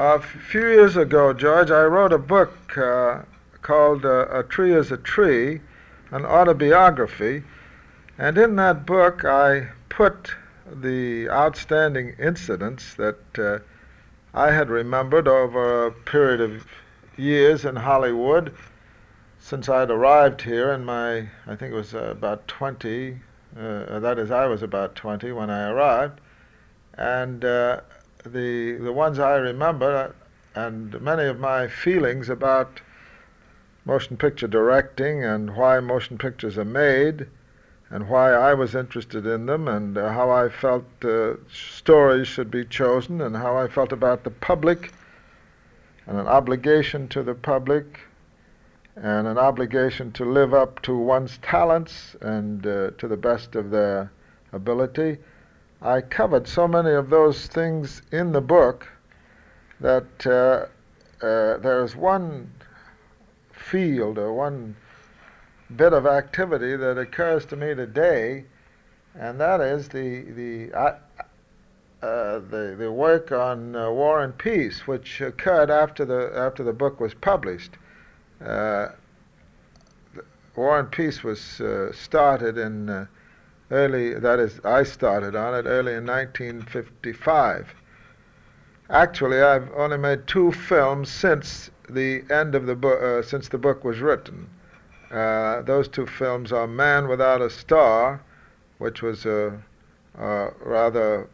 A few years ago, George, I wrote a book uh, called uh, A Tree is a Tree, an autobiography. And in that book, I put the outstanding incidents that uh, I had remembered over a period of years in Hollywood since I had arrived here in my, I think it was uh, about 20, uh, that is, I was about 20 when I arrived. And uh, the, the ones I remember, and many of my feelings about motion picture directing and why motion pictures are made, and why I was interested in them, and uh, how I felt uh, stories should be chosen, and how I felt about the public, and an obligation to the public, and an obligation to live up to one's talents and uh, to the best of their ability. I covered so many of those things in the book that uh, uh, there's one field or one bit of activity that occurs to me today, and that is the the uh, the, the work on uh, War and Peace, which occurred after the after the book was published. Uh, War and Peace was uh, started in early that is I started on it early in 1955. Actually, I've only made two films since the end of the book since the book was written. Uh, those two films are Man Without a Star, which was a, a, rather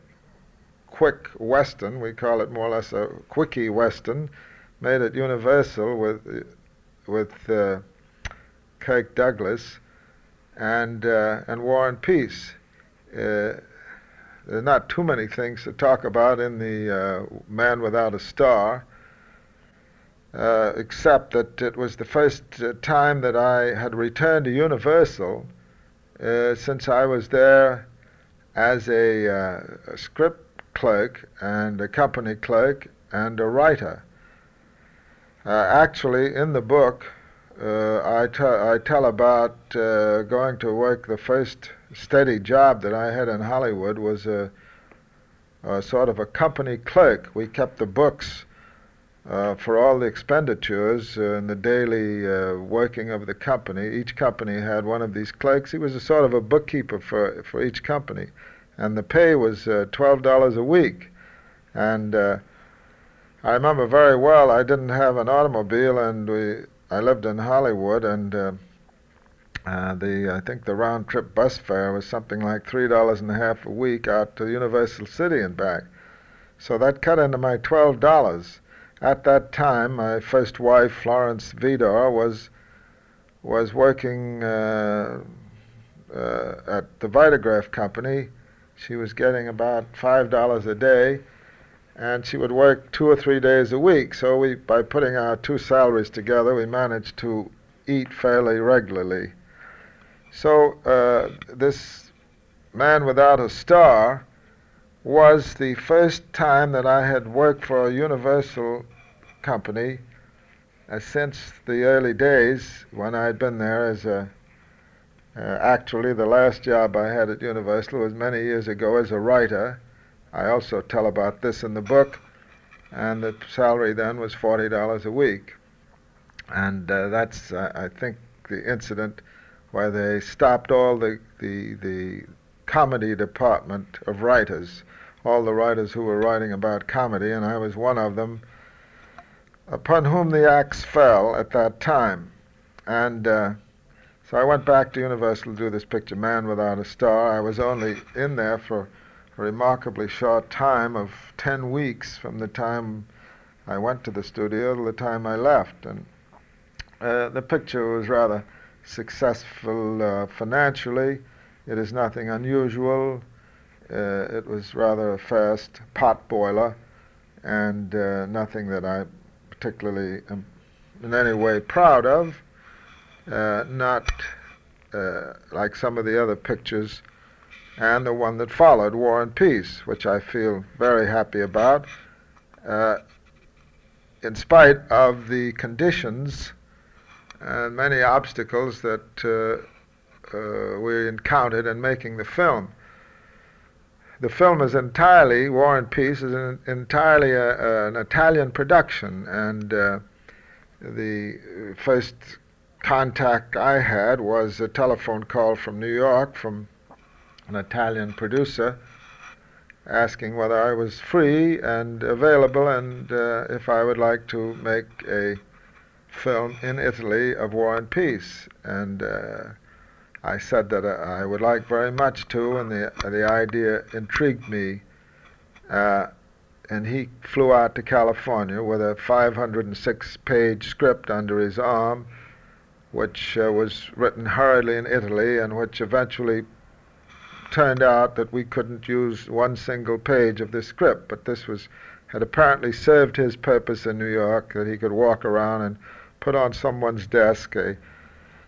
quick western. We call it more or less a quickie western, made at Universal with with uh, Kirk Douglas, and uh, and War and Peace. Uh, there are not too many things to talk about in the uh, Man Without a Star. Uh, except that it was the first uh, time that I had returned to Universal uh, since I was there as a, a, script clerk and a company clerk and a writer. Uh, actually, in the book, I, t- I tell about going to work. The first steady job that I had in Hollywood was a, a sort of a company clerk. We kept the books uh, for all the expenditures uh, and the daily uh, working of the company. Each company had one of these clerks. He was a sort of a bookkeeper for for each company, and the pay was uh, twelve dollars a week. And uh, I remember very well. I didn't have an automobile, and we I lived in Hollywood, and uh, uh, the I think the round trip bus fare was something like three dollars and a half a week out to Universal City and back. So that cut into my twelve dollars at that time, my first wife, Florence Vidor, was was working uh, uh, at the Vitagraph Company. She was getting about five dollars a day, and she would work two or three days a week. So we, by putting our two salaries together, we managed to eat fairly regularly. So uh, this man without a star was the first time that I had worked for a Universal company uh, since the early days when I had been there as a uh, actually the last job I had at Universal was many years ago as a writer. I also tell about this in the book, and the salary then was forty dollars a week, and uh, that's uh, I think the incident where they stopped all the the the comedy department of writers all the writers who were writing about comedy, and I was one of them, upon whom the axe fell at that time. And uh, so I went back to Universal to do this picture, Man Without a Star. I was only in there for remarkably short time of 10 weeks from the time I went to the studio to the time I left. And uh, the picture was rather successful uh, financially. It is nothing unusual. Uh, it was rather a fast pot boiler and uh, nothing that I particularly am in any way proud of. Uh, not uh, like some of the other pictures and the one that followed, War and Peace, which I feel very happy about, uh, in spite of the conditions and many obstacles that uh, we encountered in making the film. the film is entirely War and Peace is an, entirely a, a, an Italian production, and uh, the first contact I had was a telephone call from New York from an Italian producer asking whether I was free and available and uh, if I would like to make a film in Italy of War and Peace. And uh, I said that uh, I would like very much to, and the, the idea intrigued me. Uh, and he flew out to California with a 506 page script under his arm, which uh, was written hurriedly in Italy and which eventually turned out that we couldn't use one single page of the script. But this was had apparently served his purpose in New York that he could walk around and put on someone's desk a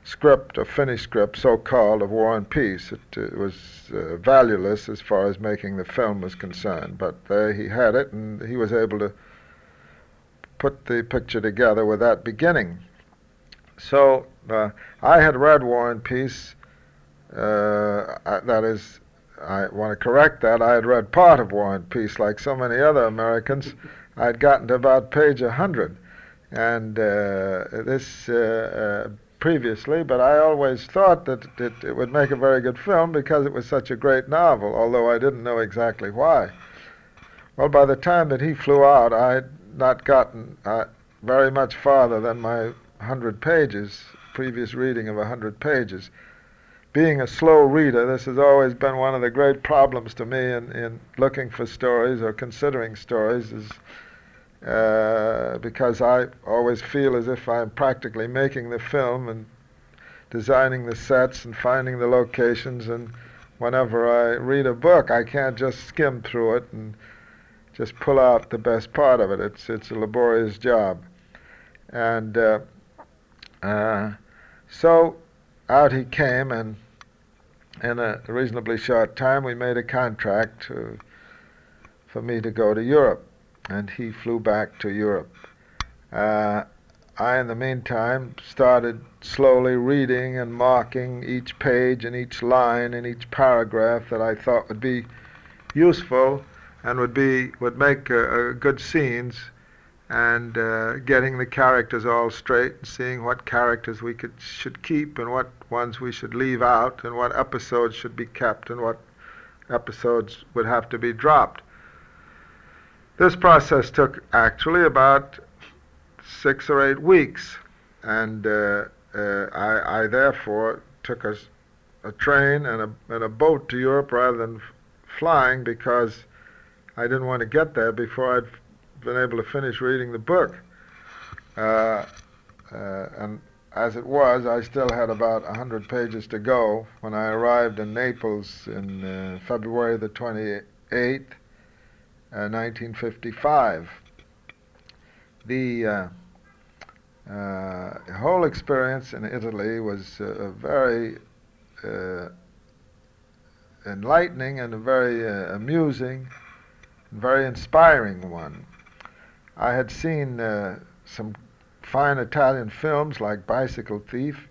script, a finished script, so-called, of War and Peace. It, it was uh, valueless as far as making the film was concerned, but there he had it, and he was able to put the picture together with that beginning. So uh, I had read War and Peace. Uh, I, that is, I want to correct that. I had read part of War and Peace, like so many other Americans. I had gotten to about page 100 and uh, this uh, uh, previously, but I always thought that it, it, would make a very good film because it was such a great novel, although I didn't know exactly why. Well, by the time that he flew out, I had not gotten uh, very much farther than my 100 pages, previous reading of 100 pages. Being a slow reader, this has always been one of the great problems to me in, in looking for stories or considering stories, is uh, because I always feel as if I'm practically making the film and designing the sets and finding the locations. And whenever I read a book, I can't just skim through it and just pull out the best part of it. It's it's a laborious job, and uh, uh, so out he came, and in a reasonably short time, we made a contract to, for me to go to Europe and he flew back to Europe. Uh, I, in the meantime, started slowly reading and marking each page and each line and each paragraph that I thought would be useful and would be would make uh, uh, good scenes, and uh, getting the characters all straight and seeing what characters we could should keep and what ones we should leave out and what episodes should be kept and what episodes would have to be dropped. This process took actually about six or eight weeks, and uh, uh, I, I, therefore took a, a train and a, and a, boat to Europe rather than f- flying because I didn't want to get there before I'd been able to finish reading the book. Uh, uh and as it was, I still had about 100 pages to go when I arrived in Naples in uh, February the 28th 1955. Uh, the uh, uh, whole experience in Italy was very enlightening and a very amusing very inspiring one. I had seen uh, some fine Italian films like Bicycle Thief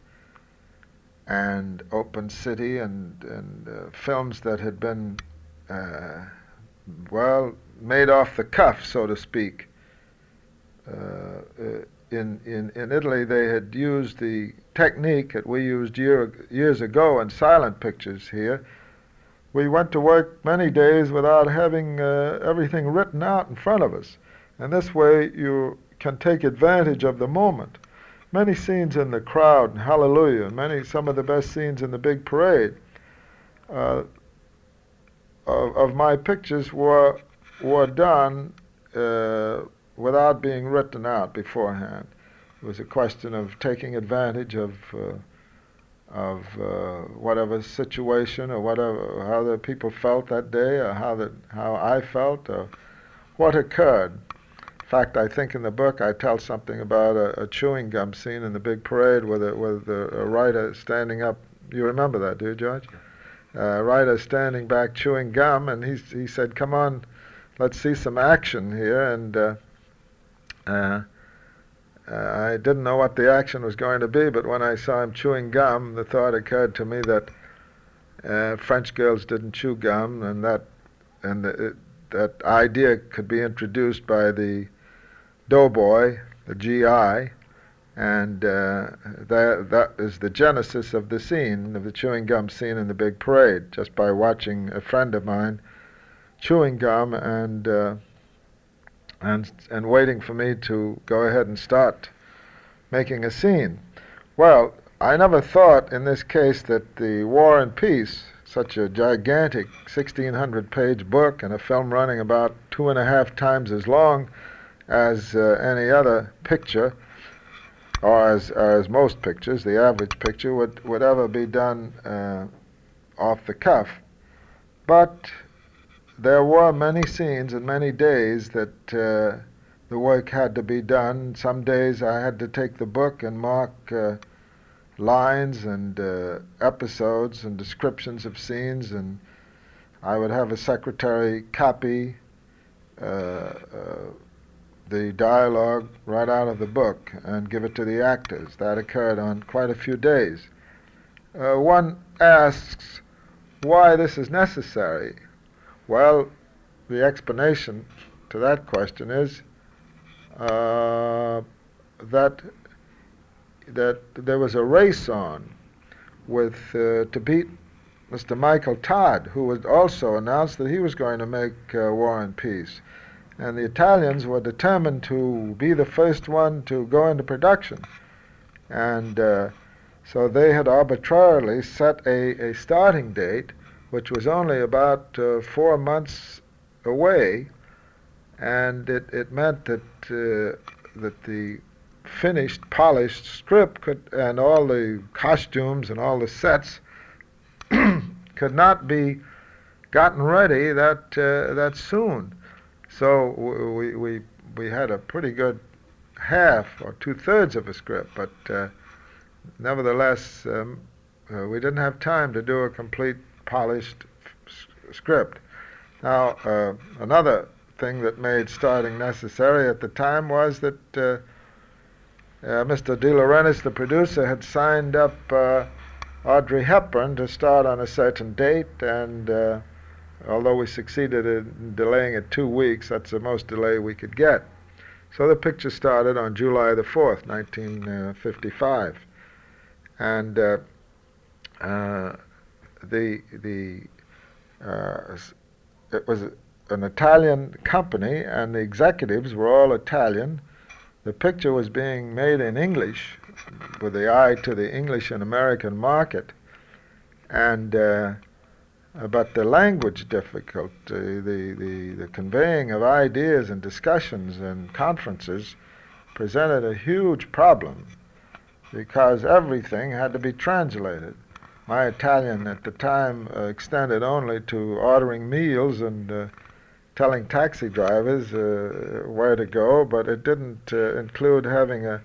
and Open City and, and uh, films that had been, uh, well, made off the cuff, so to speak. Uh, uh, in, in, in Italy, they had used the technique that we used year, years ago in silent pictures here. We went to work many days without having uh, everything written out in front of us. And this way, you can take advantage of the moment. Many scenes in the crowd, and Hallelujah, and many some of the best scenes in the big parade uh, of, of my pictures were were done uh, without being written out beforehand. It was a question of taking advantage of uh, of uh, whatever situation or whatever how the people felt that day or how the how I felt or what occurred. In fact, I think in the book I tell something about a, a chewing gum scene in the big parade with a, with a, a writer standing up. You remember that, do you, George? Uh, writer standing back chewing gum, and he he said, "Come on." let's see some action here. And uh, uh, I didn't know what the action was going to be, but when I saw him chewing gum, the thought occurred to me that uh, French girls didn't chew gum, and that and the, it, that idea could be introduced by the doughboy, the GI, and uh, that that is the genesis of the scene of the chewing gum scene in the big parade. Just by watching a friend of mine chewing gum and uh, and and waiting for me to go ahead and start making a scene. Well, I never thought in this case that the War and Peace, such a gigantic 1600 page book and a film running about two and a half times as long as uh, any other picture, or as, as most pictures, the average picture, would, would ever be done uh, off the cuff. But there were many scenes and many days that uh, the work had to be done. Some days I had to take the book and mark uh, lines and uh, episodes and descriptions of scenes, and I would have a secretary copy uh, uh, the dialogue right out of the book and give it to the actors. That occurred on quite a few days. Uh, one asks why this is necessary. Well, the explanation to that question is uh, that that there was a race on with uh, to beat Mr. Michael Todd, who had also announced that he was going to make uh, War and Peace and the Italians were determined to be the first one to go into production. And uh, so they had arbitrarily set a, a starting date, which was only about uh, four months away, and it, it meant that uh, that the finished, polished script could, and all the costumes and all the sets could not be gotten ready that uh, that soon. So we, we, we had a pretty good half or two thirds of a script, but uh, nevertheless, um, uh, we didn't have time to do a complete polished script. Now, uh, another thing that made starting necessary at the time was that uh, uh, Mr. De Laurentiis, the producer, had signed up uh, Audrey Hepburn to start on a certain date, and Although we succeeded in delaying it two weeks, that's the most delay we could get. So the picture started on July the 4th, 1955. And uh, uh, the, the, uh, it was an Italian company, and the executives were all Italian. The picture was being made in English with the eye to the English and American market. And uh, but the language difficulty, the, the, the conveying of ideas and discussions and conferences presented a huge problem because everything had to be translated. My Italian at the time uh, extended only to ordering meals and uh, telling taxi drivers uh, where to go, but it didn't uh, include having a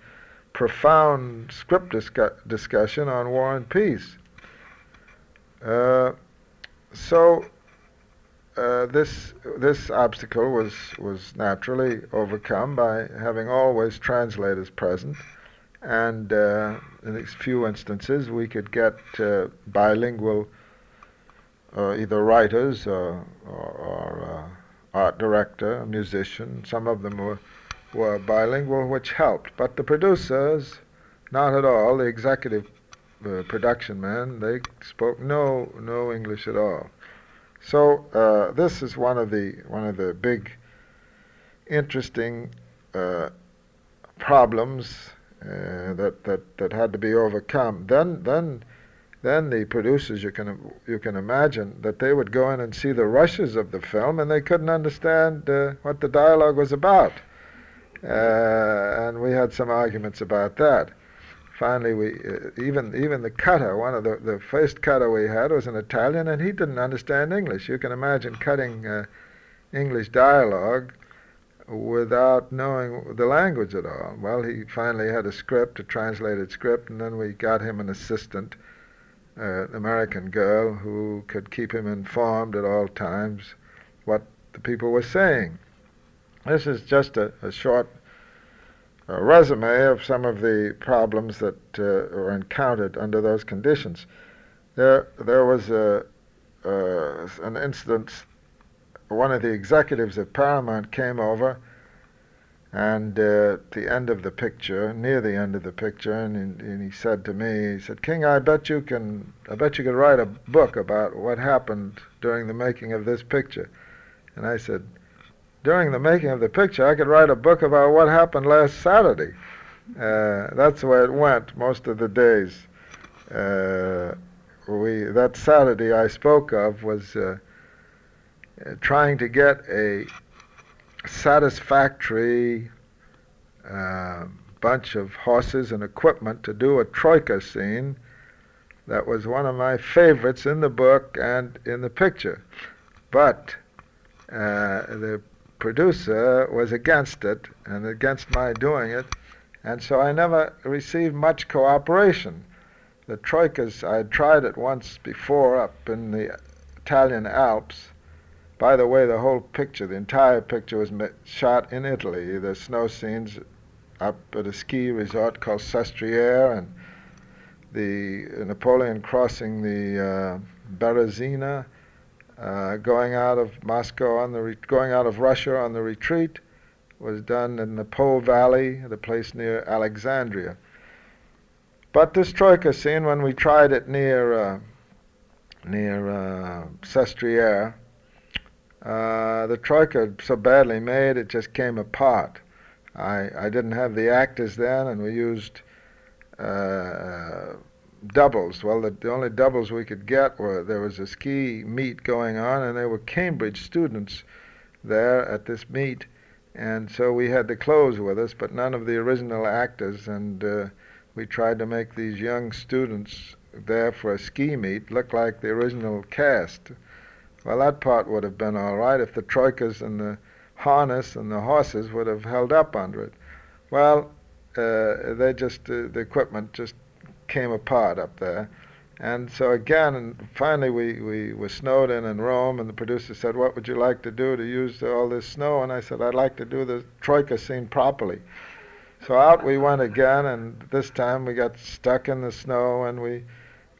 profound script discu- discussion on war and peace. So uh, this this obstacle was was naturally overcome by having always translators present, and uh, in these few instances we could get uh, bilingual uh, either writers or, or, or uh, art director, musician. Some of them were were bilingual, which helped, but the producers, not at all. The executive uh, production men, they spoke no no English at all. So uh, this is one of the one of the big, interesting uh, problems uh, that that that had to be overcome. Then then. Then the producers, you can you can imagine that they would go in and see the rushes of the film, and they couldn't understand uh, what the dialogue was about. Uh, and we had some arguments about that finally we uh, even even the cutter one of the the first cutter we had was an Italian and he didn't understand English. You can imagine cutting uh, English dialogue without knowing the language at all. Well he finally had a script a translated script and then we got him an assistant uh, an American girl who could keep him informed at all times what the people were saying. This is just a, a short a resume of some of the problems that uh, were encountered under those conditions. There, there was a, uh, an incident one of the executives at Paramount came over, and uh, at the end of the picture, near the end of the picture, and, and he said to me, he said, "King, I bet you can, I bet you could write a book about what happened during the making of this picture." And I said, "During the making of the picture, I could write a book about what happened last Saturday." Uh, that's the way it went most of the days. Uh, we that Saturday I spoke of was uh, uh, trying to get a satisfactory uh, bunch of horses and equipment to do a troika scene that was one of my favorites in the book and in the picture. But uh, the producer was against it and against my doing it, and so I never received much cooperation. The troikas, I had tried it once before up in the Italian Alps, by the way, the whole picture, the entire picture was shot in Italy. The snow scenes up at a ski resort called Sestriere and the Napoleon crossing the uh, Berezina, uh, going out of Moscow on the re- going out of Russia on the retreat was done in the Po Valley, the place near Alexandria. But this troika scene, when we tried it near uh, near uh, Sestriere, uh, the troika so badly made it just came apart. I, I didn't have the actors then, and we used uh, doubles. Well, the, the, only doubles we could get were there was a ski meet going on, and there were Cambridge students there at this meet, and so we had the clothes with us, but none of the original actors, and uh, we tried to make these young students there for a ski meet look like the original cast. Well, that part would have been all right if the troikas and the harness and the horses would have held up under it. Well, uh, they just uh, the equipment just came apart up there, and so again, and finally we we were snowed in in Rome, and the producer said, "What would you like to do to use all this snow?" And I said, "I'd like to do the troika scene properly." So out we went again, and this time we got stuck in the snow, and we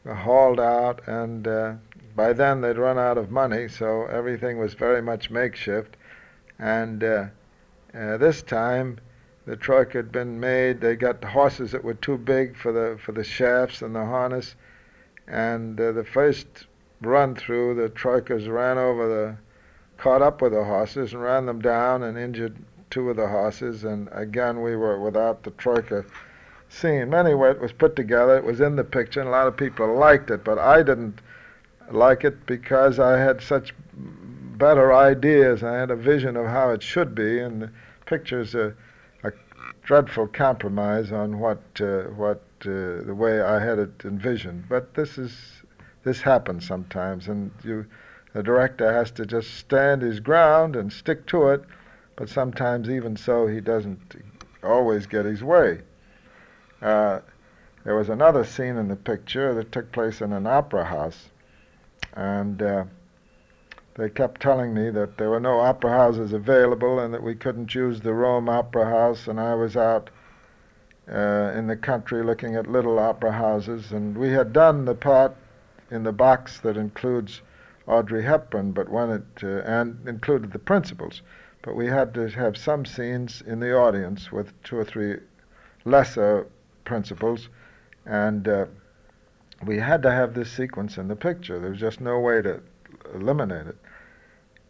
hauled out, and uh, by then they'd run out of money, so everything was very much makeshift. And uh, uh, this time, the truck had been made. They got the horses that were too big for the for the shafts and the harness. And uh, the first run through, the troikas ran over the, caught up with the horses and ran them down and injured two of the horses. And again, we were without the troika scene. Anyway, it was put together. It was in the picture, and a lot of people liked it, but I didn't like it because I had such better ideas. I had a vision of how it should be, and the picture's a, a dreadful compromise on what uh, what uh, the way I had it envisioned. But this is this happens sometimes, and you the director has to just stand his ground and stick to it. But sometimes, even so, he doesn't always get his way. Uh, there was another scene in the picture that took place in an opera house and uh, they kept telling me that there were no opera houses available and that we couldn't use the Rome Opera House, and I was out uh, in the country looking at little opera houses, and we had done the part in the box that includes Audrey Hepburn, but when it uh, and included the principals, but we had to have some scenes in the audience with two or three lesser principals, and uh, we had to have this sequence in the picture. There was just no way to eliminate it.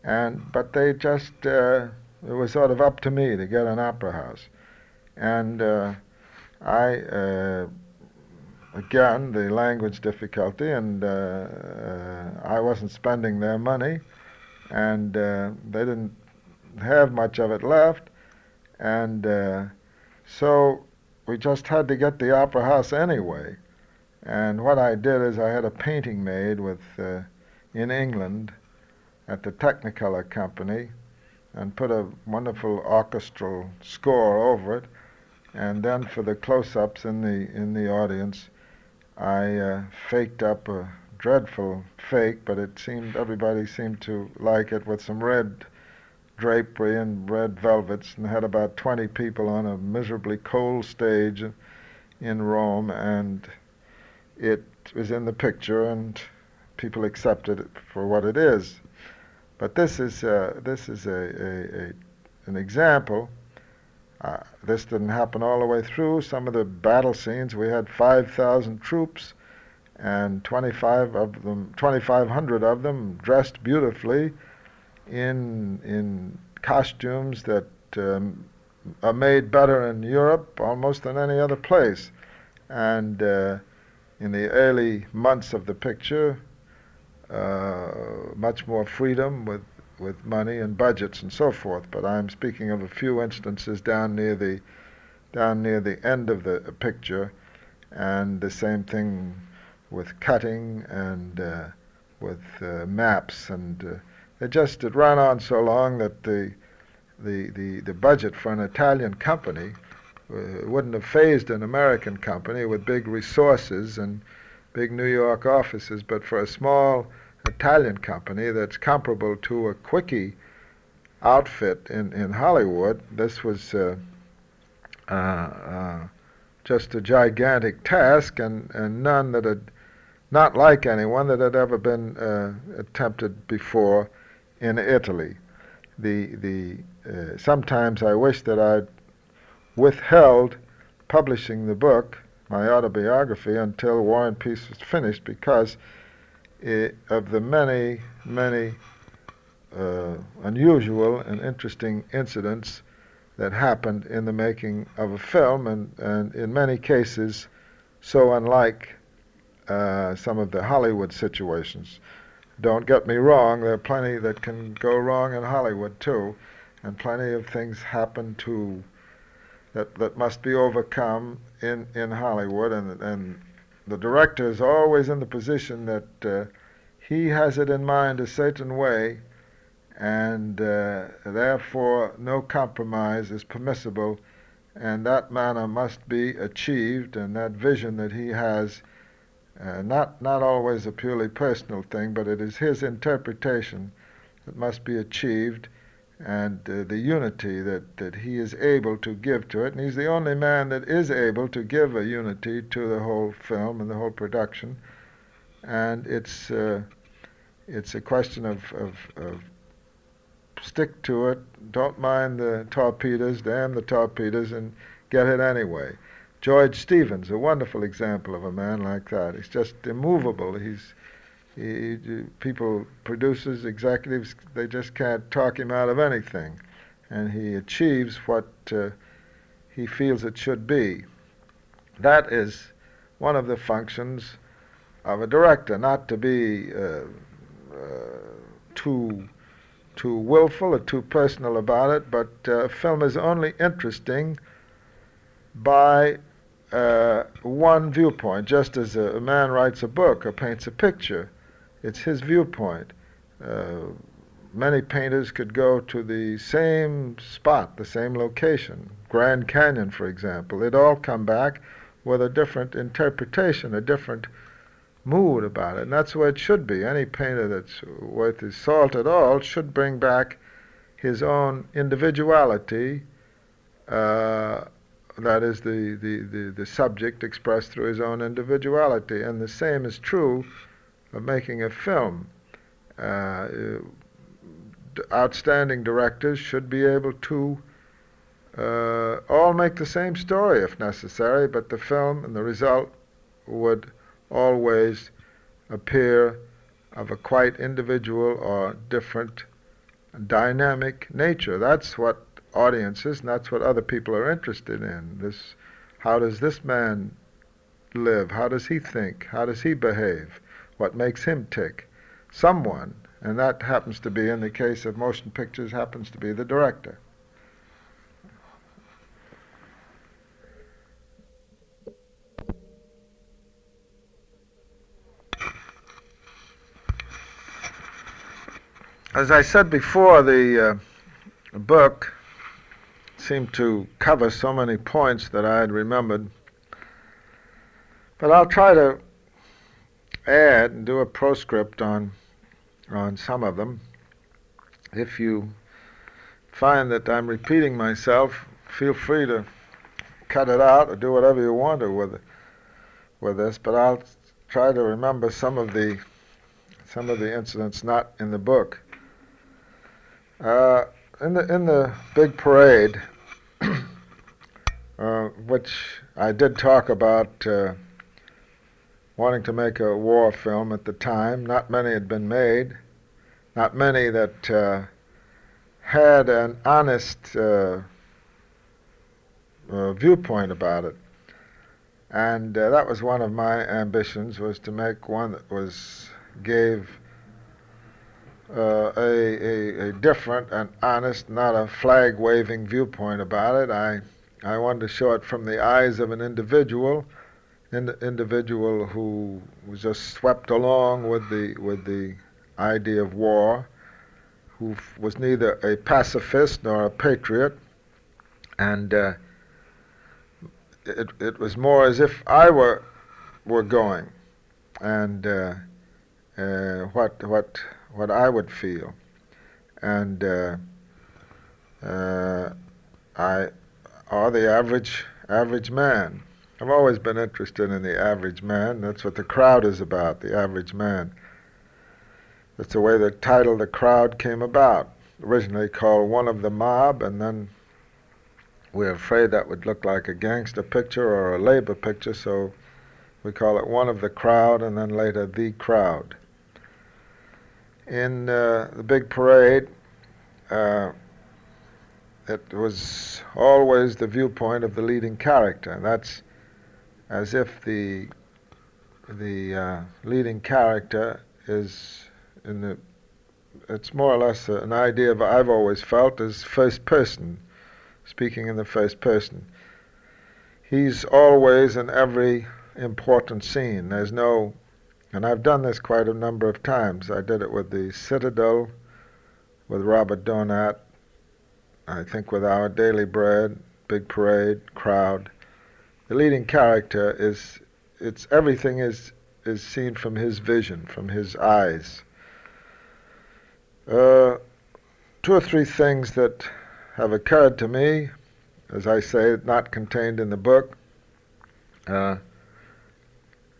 And but they just uh, it was sort of up to me to get an opera house, and uh, I uh, again the language difficulty, and uh, uh, I wasn't spending their money, and they didn't have much of it left, and so we just had to get the opera house anyway. And what I did is I had a painting made with uh, in England at the Technicolor Company and put a wonderful orchestral score over it. And then for the close-ups in the in the audience, I uh, faked up a dreadful fake, but it seemed everybody seemed to like it with some red drapery and red velvets, and had about 20 people on a miserably cold stage in Rome, and it was in the picture and people accepted it for what it is. But this is uh, this is a, a, a an example. Uh, this didn't happen all the way through. Some of the battle scenes we had 5,000 troops, and 25 of them, 2,500 of them dressed beautifully in in costumes that um, are made better in Europe almost than any other place. And uh, in the early months of the picture, much more freedom with, with money and budgets and so forth. But I'm speaking of a few instances down near the down near the end of the picture, and the same thing with cutting and uh, with uh, maps and uh, it just it ran on so long that the the, the, the budget for an Italian company uh, wouldn't have fazed an American company with big resources and big New York offices, but for a small Italian company that's comparable to a quickie outfit in, in Hollywood, this was uh, uh, uh, just a gigantic task and, and none that had, not like anyone that had ever been uh, attempted before in Italy. The, the, uh, sometimes I wish that I'd withheld publishing the book, my autobiography, until War and Peace was finished because it, of the many, many uh, unusual and interesting incidents that happened in the making of a film, and, and in many cases, so unlike uh, some of the Hollywood situations. Don't get me wrong, there are plenty that can go wrong in Hollywood too, and plenty of things happen to that that must be overcome in in Hollywood, and and the director is always in the position that uh, he has it in mind a certain way, and uh, therefore no compromise is permissible, and that manner must be achieved, and that vision that he has uh, not, not always a purely personal thing, but it is his interpretation that must be achieved and uh, the unity that, that he is able to give to it. And he's the only man that is able to give a unity to the whole film and the whole production. And it's, uh, it's a question of, of, of stick to it, don't mind the torpedoes, damn the torpedoes, and get it anyway. George Stevens, a wonderful example of a man like that. He's just immovable. He's he, people, producers, executives, they just can't talk him out of anything, and he achieves what uh, he feels it should be. That is one of the functions of a director, not to be uh, uh, too too willful or too personal about it, but uh, film is only interesting by uh, one viewpoint, just as a, a, man writes a book or paints a picture. It's his viewpoint. Uh, many painters could go to the same spot, the same location, Grand Canyon, for example. They'd all come back with a different interpretation, a different mood about it. And that's the way it should be. Any painter that's worth his salt at all should bring back his own individuality. Uh, that is the, the, the, the subject expressed through his own individuality. And the same is true of making a film. Uh, outstanding directors should be able to uh, all make the same story if necessary, but the film and the result would always appear of a quite individual or different dynamic nature. That's what audiences, and that's what other people are interested in. This, how does this man live? How does he think? How does he behave? What makes him tick? Someone, and that happens to be, in the case of motion pictures, happens to be the director. As I said before, the uh, book seemed to cover so many points that I had remembered. But I'll try to add and do a proscript on on some of them. If you find that I'm repeating myself, feel free to cut it out or do whatever you want to with with this. But I'll try to remember some of the some of the incidents not in the book. Uh, in the in the big parade, uh, which I did talk about uh, wanting to make a war film at the time. Not many had been made. Not many that uh, had an honest uh, uh, viewpoint about it. And uh, that was one of my ambitions was to make one that was gave uh, a, a, a, different and honest, not a flag waving viewpoint about it. I, I wanted to show it from the eyes of an individual, an individual who was just swept along with the, with the idea of war, who f- was neither a pacifist nor a patriot, and uh, it, it was more as if I were, were going, and uh, uh, what, what what I would feel, and uh, uh, I or the average average man. I've always been interested in the average man. That's what the crowd is about, the average man. That's the way the title The Crowd came about. Originally called One of the Mob, and then we are afraid that would look like a gangster picture or a labor picture, so we call it One of the Crowd, and then later The Crowd in uh, the big parade, uh, it was always the viewpoint of the leading character. and That's as if the the uh, leading character is in the. It's more or less an idea of I've always felt as first person, speaking in the first person. He's always in every important scene. There's no and I've done this quite a number of times. I did it with the Citadel, with Robert Donat, I think with Our Daily Bread, Big Parade, Crowd. The leading character is, it's everything is, is seen from his vision, from his eyes. Uh, two or three things that have occurred to me, as I say, not contained in the book. Uh,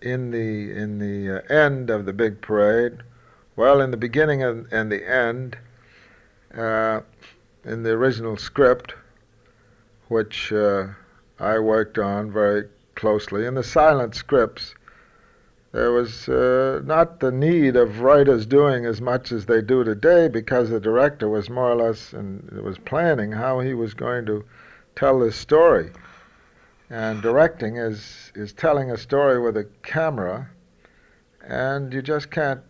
in the in the uh, end of the big parade, well, in the beginning and, and the end, uh, in the original script, which uh, I worked on very closely, in the silent scripts, there was uh, not the need of writers doing as much as they do today because the director was more or less and was planning how he was going to tell this story. And directing is, is telling a story with a camera, and you just can't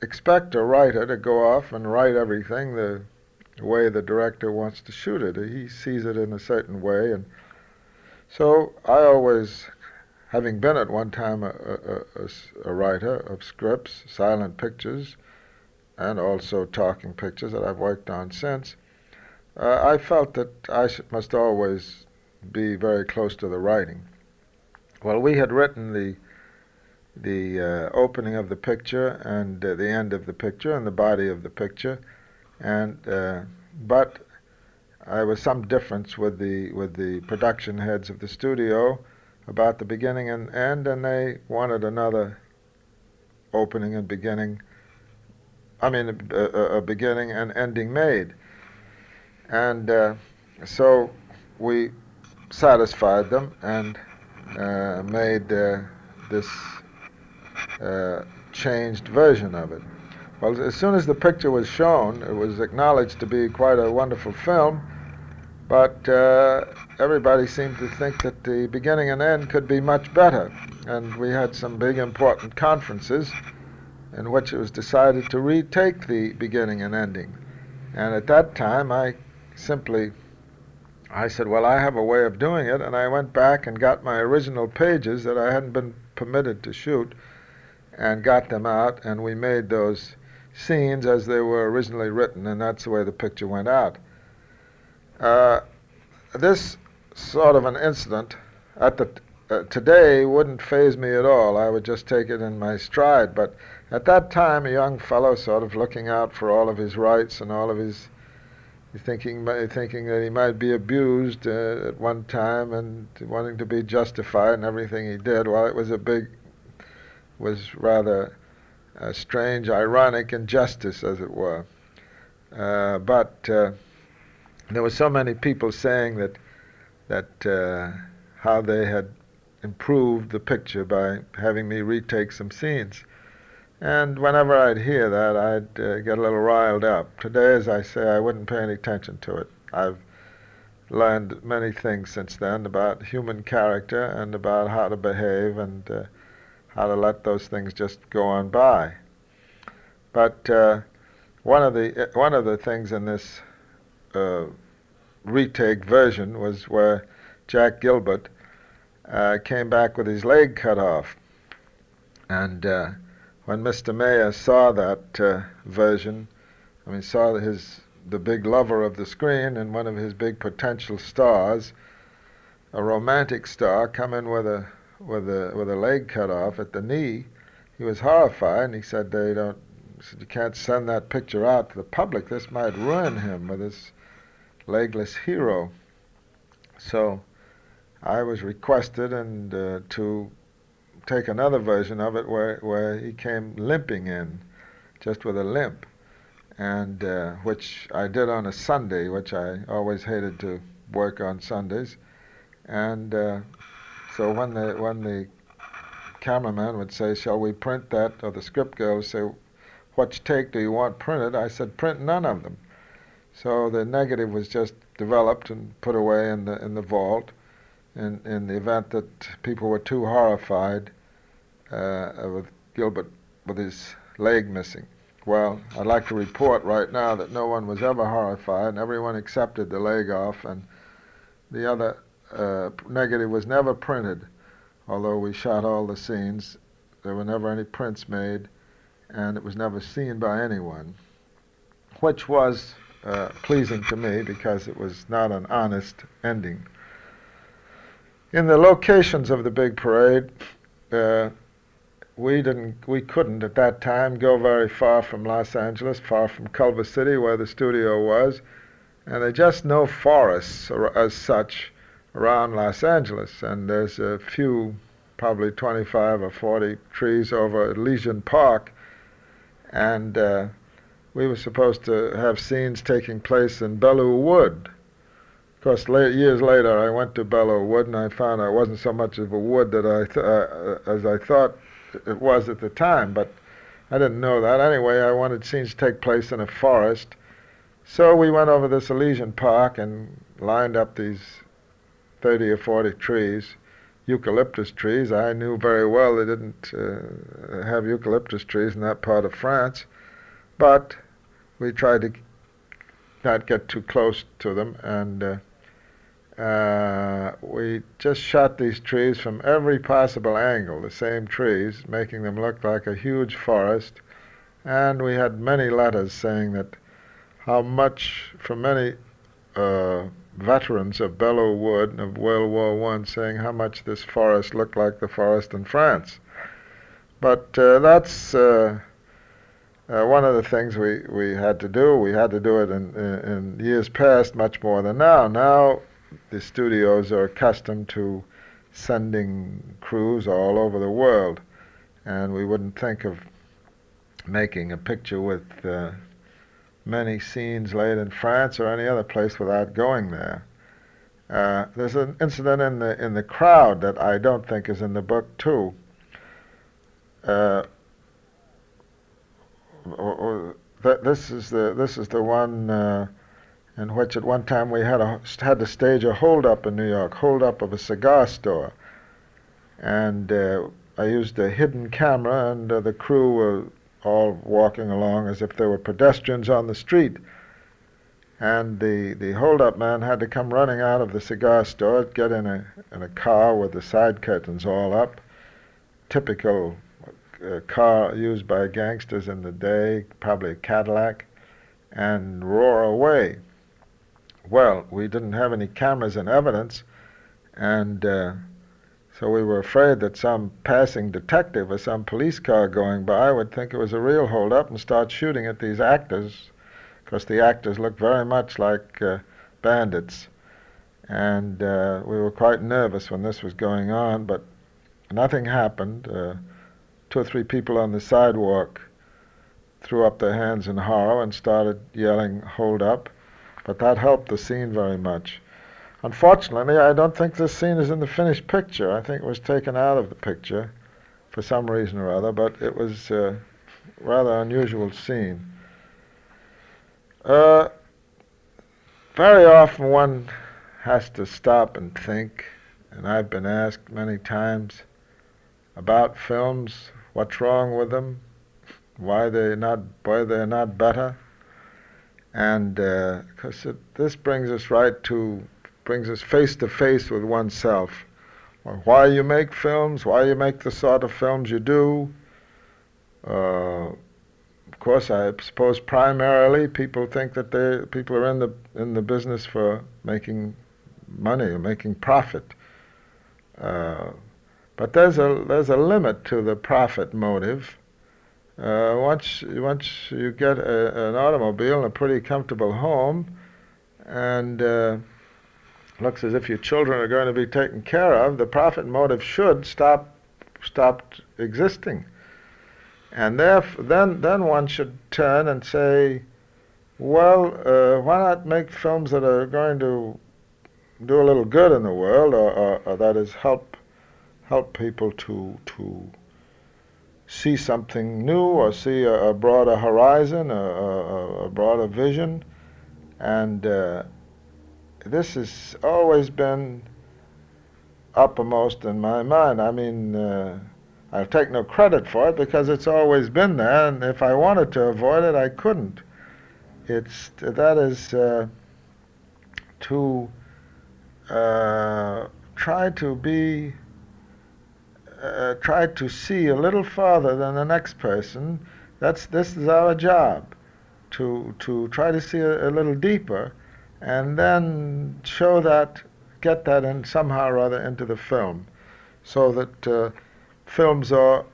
expect a writer to go off and write everything the way the director wants to shoot it. He sees it in a certain way, and so I always, having been at one time a, a, a, a writer of scripts, silent pictures, and also talking pictures that I've worked on since, uh, I felt that I must always be very close to the writing. Well, we had written the the uh, opening of the picture and uh, the end of the picture and the body of the picture, and uh, but I was some difference with the with the production heads of the studio about the beginning and end, and they wanted another opening and beginning. I mean, a, a, a beginning and ending made, and uh, so we satisfied them and uh, made uh, this uh, changed version of it. Well, as soon as the picture was shown, it was acknowledged to be quite a wonderful film, but uh, everybody seemed to think that the beginning and end could be much better. And we had some big important conferences in which it was decided to retake the beginning and ending. And at that time, I simply I said, Well, I have a way of doing it. And I went back and got my original pages that I hadn't been permitted to shoot and got them out. And we made those scenes as they were originally written. And that's the way the picture went out. Uh, this sort of an incident at the uh, today wouldn't faze me at all. I would just take it in my stride. But at that time, a young fellow sort of looking out for all of his rights and all of his thinking thinking that he might be abused uh, at one time and wanting to be justified in everything he did. Well, it was a big, was rather a strange, ironic injustice, as it were. Uh, but uh, there were so many people saying that that uh, how they had improved the picture by having me retake some scenes. And whenever I'd hear that, I'd uh, get a little riled up. Today, as I say, I wouldn't pay any attention to it. I've learned many things since then about human character and about how to behave and uh, how to let those things just go on by. But uh, one of the one of the things in this uh, retake version was where Jack Gilbert uh, came back with his leg cut off, and uh, when Mr. Mayer saw that uh, version, I mean, saw his the big lover of the screen and one of his big potential stars, a romantic star, come in with a with a with a leg cut off at the knee, he was horrified and he said they don't said you can't send that picture out to the public. This might ruin him with this legless hero. So I was requested and uh, to take another version of it where, where he came limping in, just with a limp, and uh, which I did on a Sunday, which I always hated to work on Sundays, and uh, so when the when the cameraman would say, "Shall we print that?" or the script girl would say, "Which take do you want printed?" I said, "Print none of them." So the negative was just developed and put away in the in the vault. In, in the event that people were too horrified uh, with Gilbert with his leg missing. Well, I'd like to report right now that no one was ever horrified, and everyone accepted the leg off, and the other uh, negative was never printed. Although we shot all the scenes, there were never any prints made, and it was never seen by anyone, which was uh, pleasing to me because it was not an honest ending. In the locations of the big parade, uh, we didn't we couldn't at that time go very far from Los Angeles, far from Culver City where the studio was, and there just no forests as such around Los Angeles. And there's a few, probably 25 or 40 trees over at Elysian Park, and uh, we were supposed to have scenes taking place in Belleau Wood. Of course, late, years later, I went to Belleau Wood, and I found it wasn't so much of a wood that I th- uh, as I thought it was at the time, but I didn't know that. Anyway, I wanted scenes to take place in a forest. So we went over this Elysian Park and lined up these 30 or 40 trees, eucalyptus trees. I knew very well they didn't uh, have eucalyptus trees in that part of France, but we tried to not get too close to them and uh, uh, we just shot these trees from every possible angle, the same trees, making them look like a huge forest. And we had many letters saying that how much, from many uh, veterans of Belleau Wood of World War One, saying how much this forest looked like the forest in France. But uh, that's uh, uh, one of the things we, we had to do. We had to do it in, in, in years past much more than now. Now the studios are accustomed to sending crews all over the world, and we wouldn't think of making a picture with uh, many scenes laid in France or any other place without going there. Uh, there's an incident in the in the crowd that I don't think is in the book too. Uh, this is the this is the one uh, in which at one time we had, a, had to stage a holdup in New York, holdup of a cigar store. And uh, I used a hidden camera, and uh, the crew were all walking along as if there were pedestrians on the street. And the, the holdup man had to come running out of the cigar store, get in a, in a car with the side curtains all up, typical uh, car used by gangsters in the day, probably a Cadillac, and roar away. Well, we didn't have any cameras and evidence, and uh, so we were afraid that some passing detective or some police car going by would think it was a real holdup and start shooting at these actors, because the actors looked very much like uh, bandits. And uh, we were quite nervous when this was going on, but nothing happened. Uh, two or three people on the sidewalk threw up their hands in horror and started yelling, Hold up. But that helped the scene very much. Unfortunately, I don't think this scene is in the finished picture. I think it was taken out of the picture for some reason or other, but it was a rather unusual scene. Uh, very often one has to stop and think, and I've been asked many times about films, what's wrong with them, why they're not, why they're not better, and because uh, this brings us right to, brings us face to face with oneself. Why you make films, why you make the sort of films you do. Uh, of course, I suppose primarily people think that they people are in the in the business for making money or making profit. Uh, but there's a there's a limit to the profit motive. Uh, once once you get a, an automobile and a pretty comfortable home, and uh, looks as if your children are going to be taken care of, the profit motive should stop stop existing. And therefore, then then one should turn and say, well, uh, why not make films that are going to do a little good in the world, or, or, or that is help help people to to see something new or see a, a broader horizon, a, a, a, broader vision, and uh, this has always been uppermost in my mind. I mean, uh, I take no credit for it because it's always been there, and if I wanted to avoid it, I couldn't. It's that is uh, to uh, try to be uh, try to see a little farther than the next person. That's this is our job, to to try to see a, a little deeper, and then show that, get that in somehow or other into the film, so that uh, films are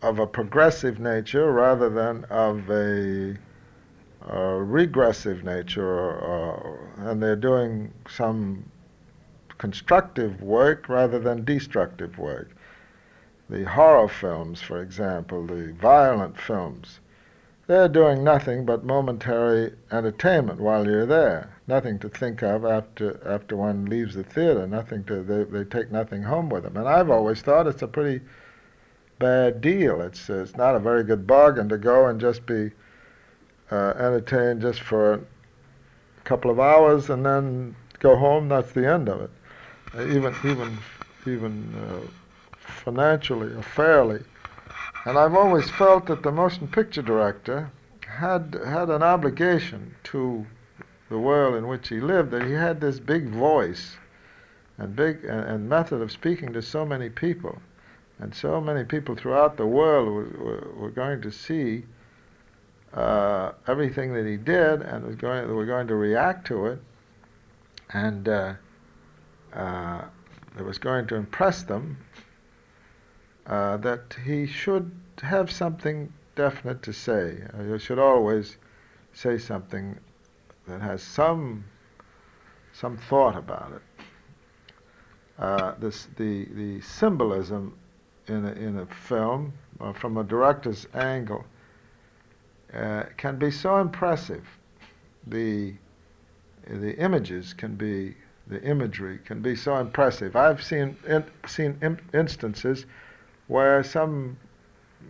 of a progressive nature rather than of a, a regressive nature, or, or, and they're doing some constructive work rather than destructive work. The horror films, for example, the violent films, they're doing nothing but momentary entertainment while you're there. Nothing to think of after after one leaves the theater. Nothing to they, they take nothing home with them. And I've always thought it's a pretty bad deal. It's it's not a very good bargain to go and just be uh, entertained just for a couple of hours and then go home. That's the end of it even even even uh, financially or fairly. And I've always felt that the motion picture director had had an obligation to the world in which he lived. That he had this big voice and big and, and method of speaking to so many people, and so many people throughout the world were, were, were going to see uh, everything that he did and was going were going to react to it, and. Uh, uh, that was going to impress them, uh, that he should have something definite to say. Uh, you should always say something that has some some thought about it. Uh, this the the symbolism in a, in a film uh, from a director's angle uh, can be so impressive. The the images can be the imagery can be so impressive. I've seen in, seen in, instances where some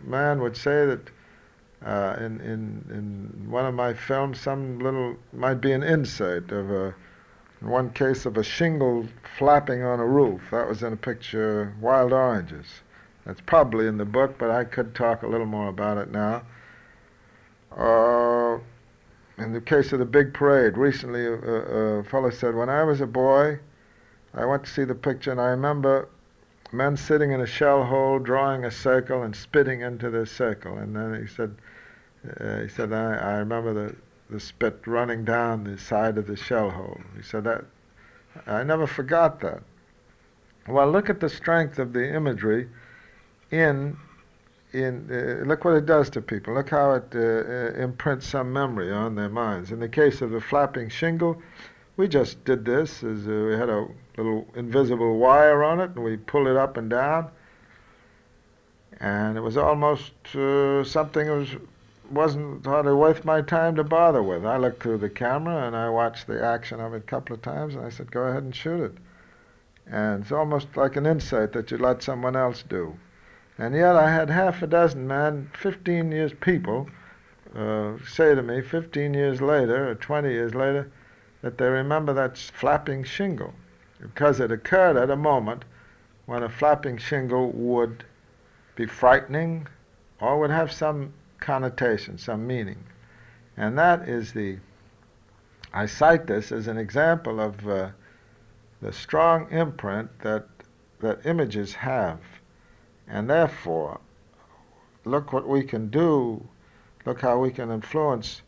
man would say that uh, in, in in one of my films, some little might be an insight of a in one case of a shingle flapping on a roof. That was in a picture, Wild Oranges. That's probably in the book, but I could talk a little more about it now. Uh, in the case of the big parade, recently a, a fellow said, when I was a boy, I went to see the picture, and I remember men sitting in a shell hole, drawing a circle and spitting into the circle. And then he said, uh, he said, I, I remember the, the spit running down the side of the shell hole. He said that, I never forgot that. Well, look at the strength of the imagery in in, uh, look what it does to people. Look how it uh, uh, imprints some memory on their minds. In the case of the flapping shingle, we just did this. As, uh, we had a little invisible wire on it, and we pulled it up and down. And it was almost uh, something that was wasn't hardly worth my time to bother with. I looked through the camera and I watched the action of it a couple of times, and I said, "Go ahead and shoot it." And it's almost like an insight that you let someone else do. And yet, I had half a dozen men, 15 years people, uh, say to me 15 years later or 20 years later that they remember that flapping shingle because it occurred at a moment when a flapping shingle would be frightening or would have some connotation, some meaning. And that is the, I cite this as an example of uh, the strong imprint that, that images have. And therefore, look what we can do, look how we can influence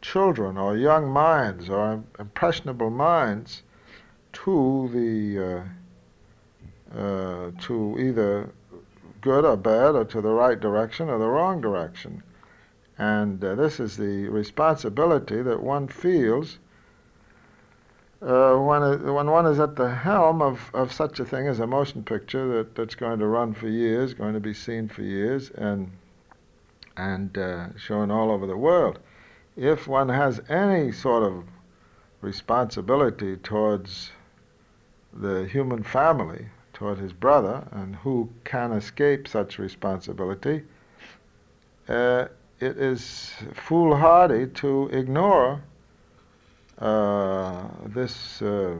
children or young minds or impressionable minds to the uh, uh, to either good or bad or to the right direction or the wrong direction. And uh, this is the responsibility that one feels uh, when, it, when one is at the helm of, of such a thing as a motion picture that, that's going to run for years, going to be seen for years, and, and uh, shown all over the world. If one has any sort of responsibility towards the human family, toward his brother, and who can escape such responsibility, uh, it is foolhardy to ignore uh, this uh,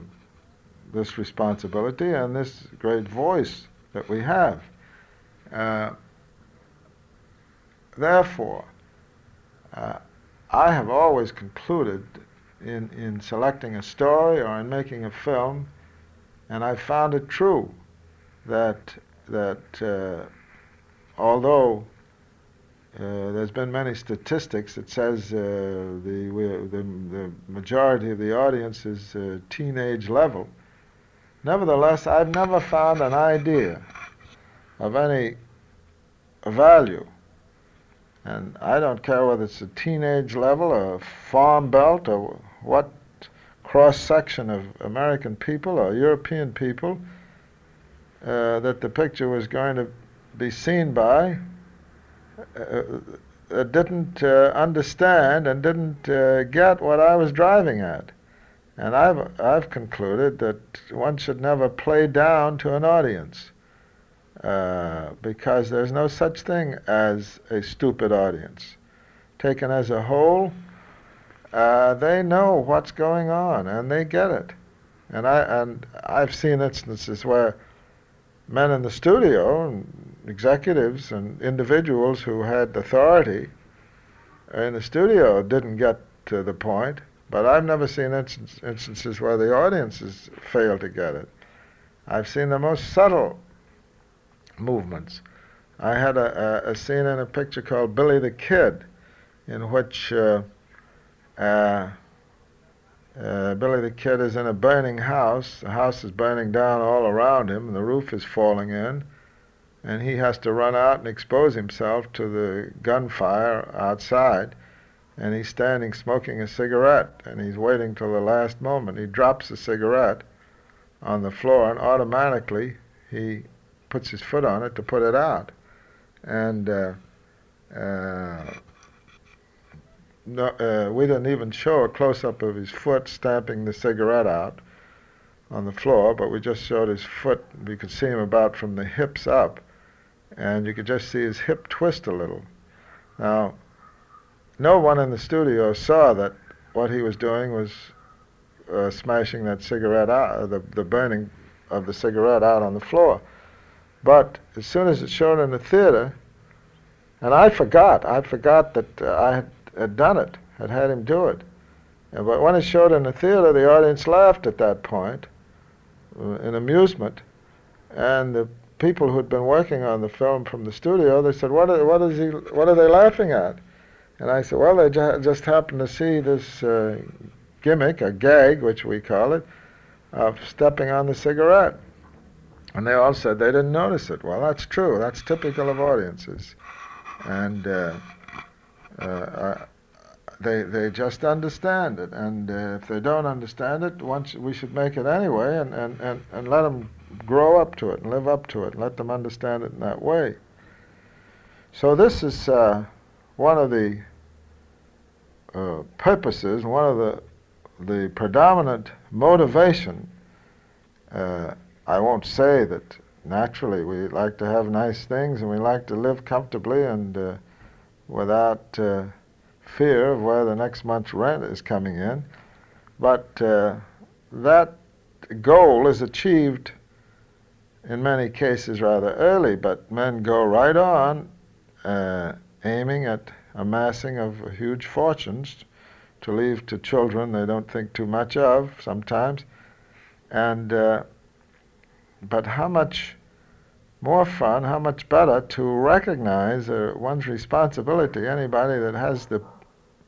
this responsibility and this great voice that we have. Uh, therefore, uh, I have always concluded in, in selecting a story or in making a film, and I found it true that that uh, although uh, there's been many statistics that says uh, the, the, the majority of the audience is uh, teenage level. Nevertheless, I've never found an idea of any value, and I don't care whether it's a teenage level, a farm belt, or what cross section of American people or European people uh, that the picture was going to be seen by uh, uh, didn't uh, understand and didn't uh, get what I was driving at. And I've, I've concluded that one should never play down to an audience uh, because there's no such thing as a stupid audience. Taken as a whole, they know what's going on and they get it. And, I, and I've seen instances where men in the studio, and executives and individuals who had authority in the studio didn't get to the point, but I've never seen instance, instances where the audiences failed to get it. I've seen the most subtle movements. I had a, a, a scene in a picture called Billy the Kid, in which uh, uh, uh, Billy the Kid is in a burning house. The house is burning down all around him, and the roof is falling in. And he has to run out and expose himself to the gunfire outside. And he's standing smoking a cigarette, and he's waiting till the last moment. He drops the cigarette on the floor, and automatically he puts his foot on it to put it out. And uh, uh, no, uh, we didn't even show a close up of his foot stamping the cigarette out on the floor, but we just showed his foot. We could see him about from the hips up, and you could just see his hip twist a little. Now, no one in the studio saw that what he was doing was uh, smashing that cigarette out, uh, the, the burning of the cigarette out on the floor. But as soon as it showed in the theater, and I forgot, I forgot that uh, I had had done it, had had him do it. And, but when it showed in the theater, the audience laughed at that point uh, in amusement. And the people who had been working on the film from the studio, they said, what are, what is he, what are they laughing at? And I said, well, they ju- just happened to see this uh, gimmick, a gag, which we call it, of stepping on the cigarette. And they all said they didn't notice it. Well, that's true. That's typical of audiences. And uh, uh, uh, they they just understand it, and uh, if they don't understand it, once we should make it anyway, and, and, and, and let them grow up to it and live up to it, and let them understand it in that way. So this is uh, one of the uh, purposes, one of the the predominant motivation. Uh, I won't say that naturally we like to have nice things and we like to live comfortably and without uh, fear of where the next month's rent is coming in, but uh, that goal is achieved in many cases rather early, but men go right on uh, aiming at amassing of huge fortunes to leave to children they don't think too much of sometimes. And uh, but how much more fun, how much better to recognize uh, one's responsibility. Anybody that has the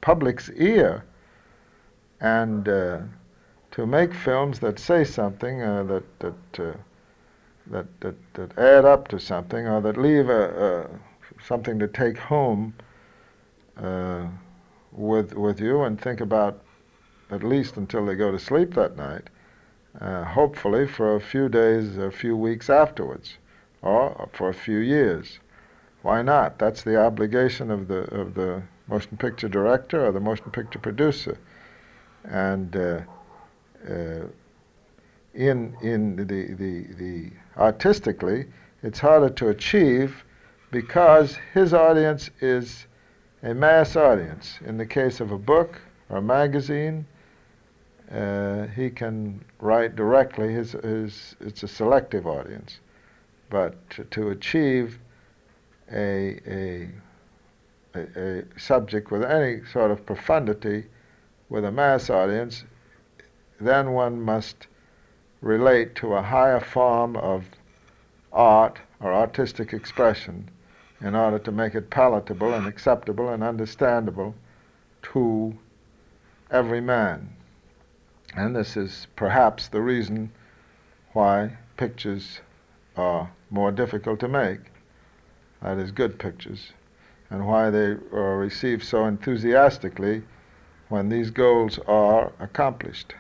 public's ear and uh, to make films that say something uh, that that, uh, that that that add up to something or that leave a, a something to take home uh, with with you and think about at least until they go to sleep that night. Uh, hopefully for a few days, a few weeks afterwards, or for a few years. Why not? That's the obligation of the of the motion picture director or the motion picture producer. And uh, uh, in in the, the the artistically, it's harder to achieve because his audience is a mass audience. In the case of a book or a magazine, uh, he can write directly. His, his, it's a selective audience. But to, achieve a, a, a, a, subject with any sort of profundity with a mass audience, then one must relate to a higher form of art or artistic expression in order to make it palatable and acceptable and understandable to every man. And this is perhaps the reason why pictures are more difficult to make, that is, good pictures, and why they uh, are received so enthusiastically when these goals are accomplished.